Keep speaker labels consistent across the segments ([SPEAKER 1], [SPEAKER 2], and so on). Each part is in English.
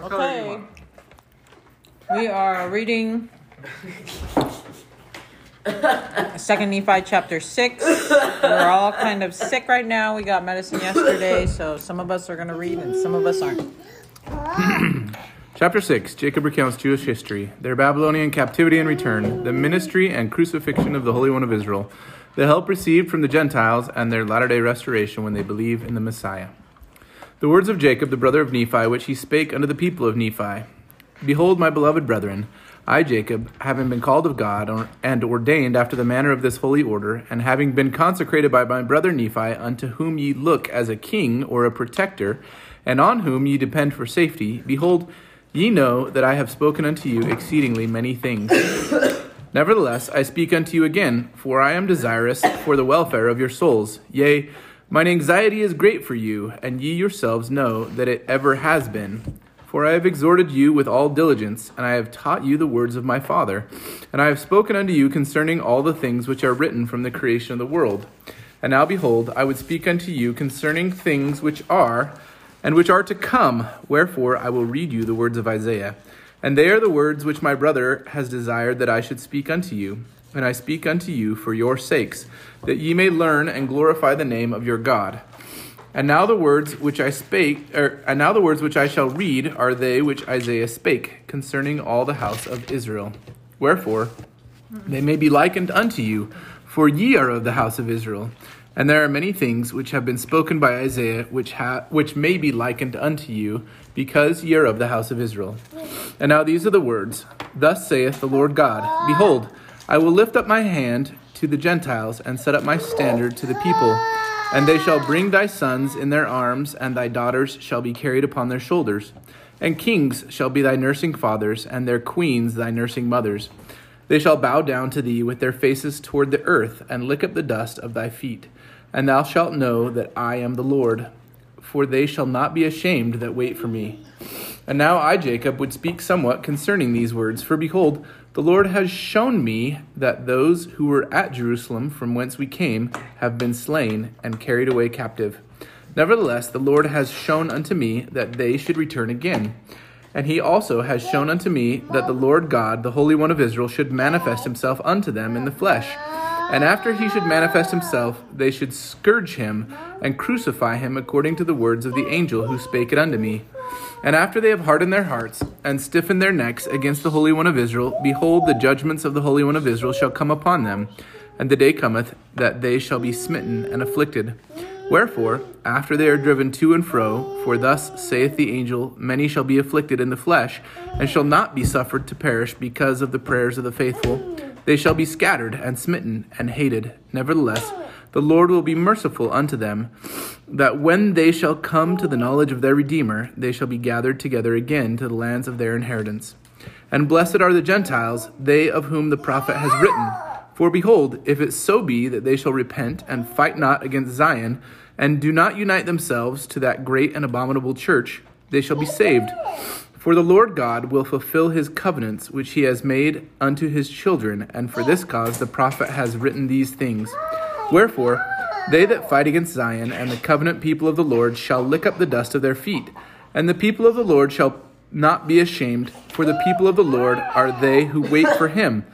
[SPEAKER 1] What color do you
[SPEAKER 2] Okay.
[SPEAKER 1] want?
[SPEAKER 2] We are reading Second Nephi chapter six. We're all kind of sick right now. We got medicine yesterday, so some of us are gonna read and some of us aren't.
[SPEAKER 1] Chapter 6 Jacob recounts Jewish history, their Babylonian captivity and return, the ministry and crucifixion of the Holy One of Israel, the help received from the Gentiles, and their latter day restoration when they believe in the Messiah. The words of Jacob, the brother of Nephi, which he spake unto the people of Nephi Behold, my beloved brethren, I, Jacob, having been called of God and ordained after the manner of this holy order, and having been consecrated by my brother Nephi, unto whom ye look as a king or a protector, and on whom ye depend for safety, behold, ye know that I have spoken unto you exceedingly many things. Nevertheless, I speak unto you again, for I am desirous for the welfare of your souls. Yea, mine anxiety is great for you, and ye yourselves know that it ever has been. For I have exhorted you with all diligence, and I have taught you the words of my Father, and I have spoken unto you concerning all the things which are written from the creation of the world. And now behold, I would speak unto you concerning things which are, and which are to come. Wherefore I will read you the words of Isaiah. And they are the words which my brother has desired that I should speak unto you. And I speak unto you for your sakes, that ye may learn and glorify the name of your God. And now the words which I spake, er, and now the words which I shall read are they which Isaiah spake concerning all the house of Israel. Wherefore they may be likened unto you, for ye are of the house of Israel. And there are many things which have been spoken by Isaiah, which ha- which may be likened unto you, because ye are of the house of Israel. And now these are the words: Thus saith the Lord God: Behold, I will lift up my hand to the Gentiles, and set up my standard to the people. And they shall bring thy sons in their arms, and thy daughters shall be carried upon their shoulders. And kings shall be thy nursing fathers, and their queens thy nursing mothers. They shall bow down to thee with their faces toward the earth, and lick up the dust of thy feet. And thou shalt know that I am the Lord, for they shall not be ashamed that wait for me. And now I, Jacob, would speak somewhat concerning these words, for behold, the Lord has shown me that those who were at Jerusalem from whence we came have been slain and carried away captive. Nevertheless, the Lord has shown unto me that they should return again. And he also has shown unto me that the Lord God, the Holy One of Israel, should manifest himself unto them in the flesh. And after he should manifest himself, they should scourge him and crucify him according to the words of the angel who spake it unto me. And after they have hardened their hearts and stiffened their necks against the Holy One of Israel, behold, the judgments of the Holy One of Israel shall come upon them. And the day cometh that they shall be smitten and afflicted. Wherefore, after they are driven to and fro, for thus saith the angel, many shall be afflicted in the flesh, and shall not be suffered to perish because of the prayers of the faithful. They shall be scattered and smitten and hated. Nevertheless, the Lord will be merciful unto them, that when they shall come to the knowledge of their Redeemer, they shall be gathered together again to the lands of their inheritance. And blessed are the Gentiles, they of whom the prophet has written. For behold, if it so be that they shall repent and fight not against Zion, and do not unite themselves to that great and abominable church, they shall be saved. For the Lord God will fulfill his covenants which he has made unto his children, and for this cause the prophet has written these things. Wherefore, they that fight against Zion and the covenant people of the Lord shall lick up the dust of their feet, and the people of the Lord shall not be ashamed, for the people of the Lord are they who wait for him,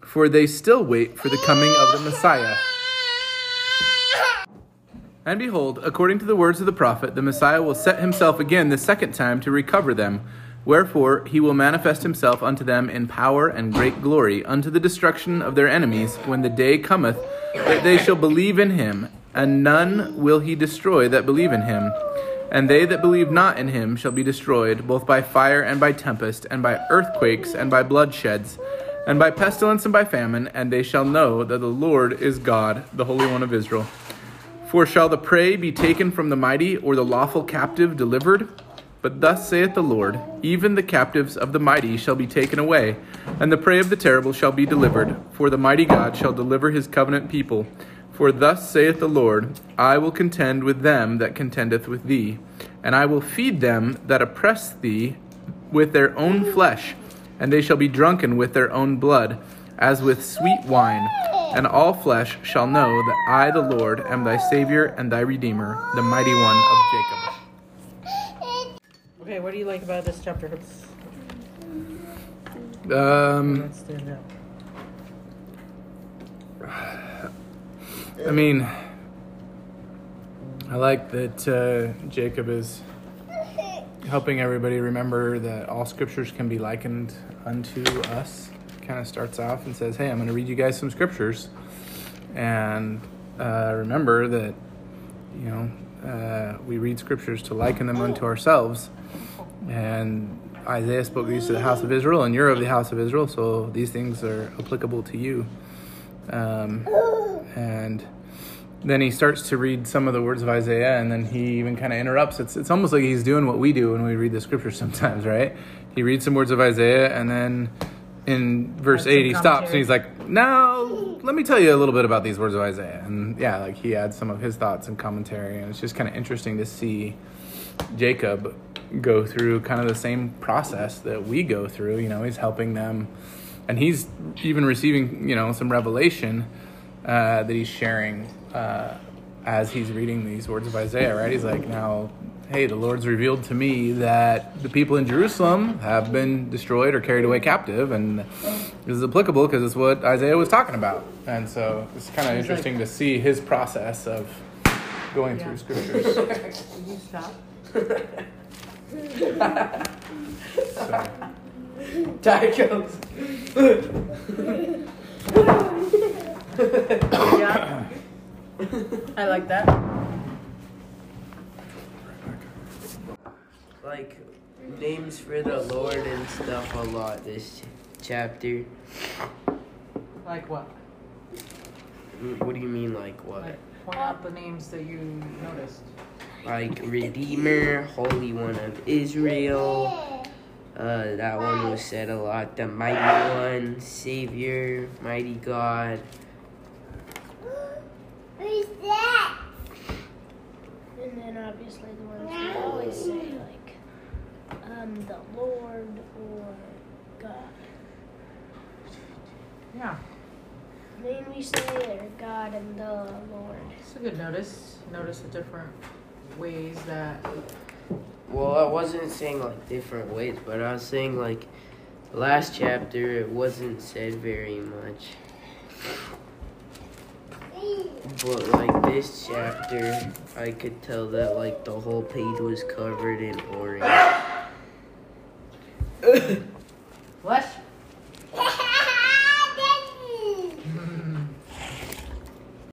[SPEAKER 1] for they still wait for the coming of the Messiah. And behold, according to the words of the prophet, the Messiah will set himself again the second time to recover them. Wherefore he will manifest himself unto them in power and great glory, unto the destruction of their enemies, when the day cometh that they shall believe in him, and none will he destroy that believe in him. And they that believe not in him shall be destroyed, both by fire and by tempest, and by earthquakes and by bloodsheds, and by pestilence and by famine, and they shall know that the Lord is God, the Holy One of Israel. For shall the prey be taken from the mighty, or the lawful captive delivered? But thus saith the Lord Even the captives of the mighty shall be taken away, and the prey of the terrible shall be delivered. For the mighty God shall deliver his covenant people. For thus saith the Lord I will contend with them that contendeth with thee, and I will feed them that oppress thee with their own flesh, and they shall be drunken with their own blood, as with sweet wine. And all flesh shall know that I, the Lord, am thy Savior and thy Redeemer, the mighty one of Jacob.
[SPEAKER 2] Okay, what do you like about this chapter?
[SPEAKER 1] Um,
[SPEAKER 2] stand out.
[SPEAKER 1] I mean, I like that uh, Jacob is helping everybody remember that all scriptures can be likened unto us. Kind of starts off and says, "Hey, I'm going to read you guys some scriptures, and uh, remember that you know uh, we read scriptures to liken them unto ourselves." And Isaiah spoke these to the house of Israel, and you're of the house of Israel, so these things are applicable to you. Um, and then he starts to read some of the words of Isaiah, and then he even kind of interrupts. It's it's almost like he's doing what we do when we read the scriptures sometimes, right? He reads some words of Isaiah, and then in verse
[SPEAKER 2] Adds some
[SPEAKER 1] eight he stops and he's like, "Now let me tell you a little bit about these words of Isaiah." And yeah, like he adds some of his thoughts and commentary, and it's just kind of interesting to see Jacob go through kind of the same process that we go through. You know, he's helping them, and he's even receiving, you know, some revelation uh, that he's sharing uh, as he's reading these words of Isaiah, right? He's like, now, hey, the Lord's revealed to me that the people in Jerusalem have been destroyed or carried away captive, and this is applicable because it's what Isaiah was talking about. And so it's kind of interesting to see his process of going
[SPEAKER 2] Yeah.
[SPEAKER 1] through scriptures.
[SPEAKER 2] Will you stop?
[SPEAKER 1] So.
[SPEAKER 2] Yeah. I like that.
[SPEAKER 3] like names for the Lord and stuff a lot this chapter.
[SPEAKER 2] Like what?
[SPEAKER 3] What do you mean like what?
[SPEAKER 2] Like point out the names that you noticed.
[SPEAKER 3] Like Redeemer, Holy One of Israel. Uh, that one was said a lot. The Mighty One, Savior, Mighty God.
[SPEAKER 4] Who's that? And then obviously the ones we always say, like, um, the Lord or God.
[SPEAKER 2] Yeah,
[SPEAKER 4] Then we say or God and the Lord.
[SPEAKER 2] it's a good notice. Notice the different ways that.
[SPEAKER 3] Well, I wasn't saying like different ways, but I was saying like last chapter it wasn't said very much. But like this chapter, I could tell that like the whole page was covered in orange.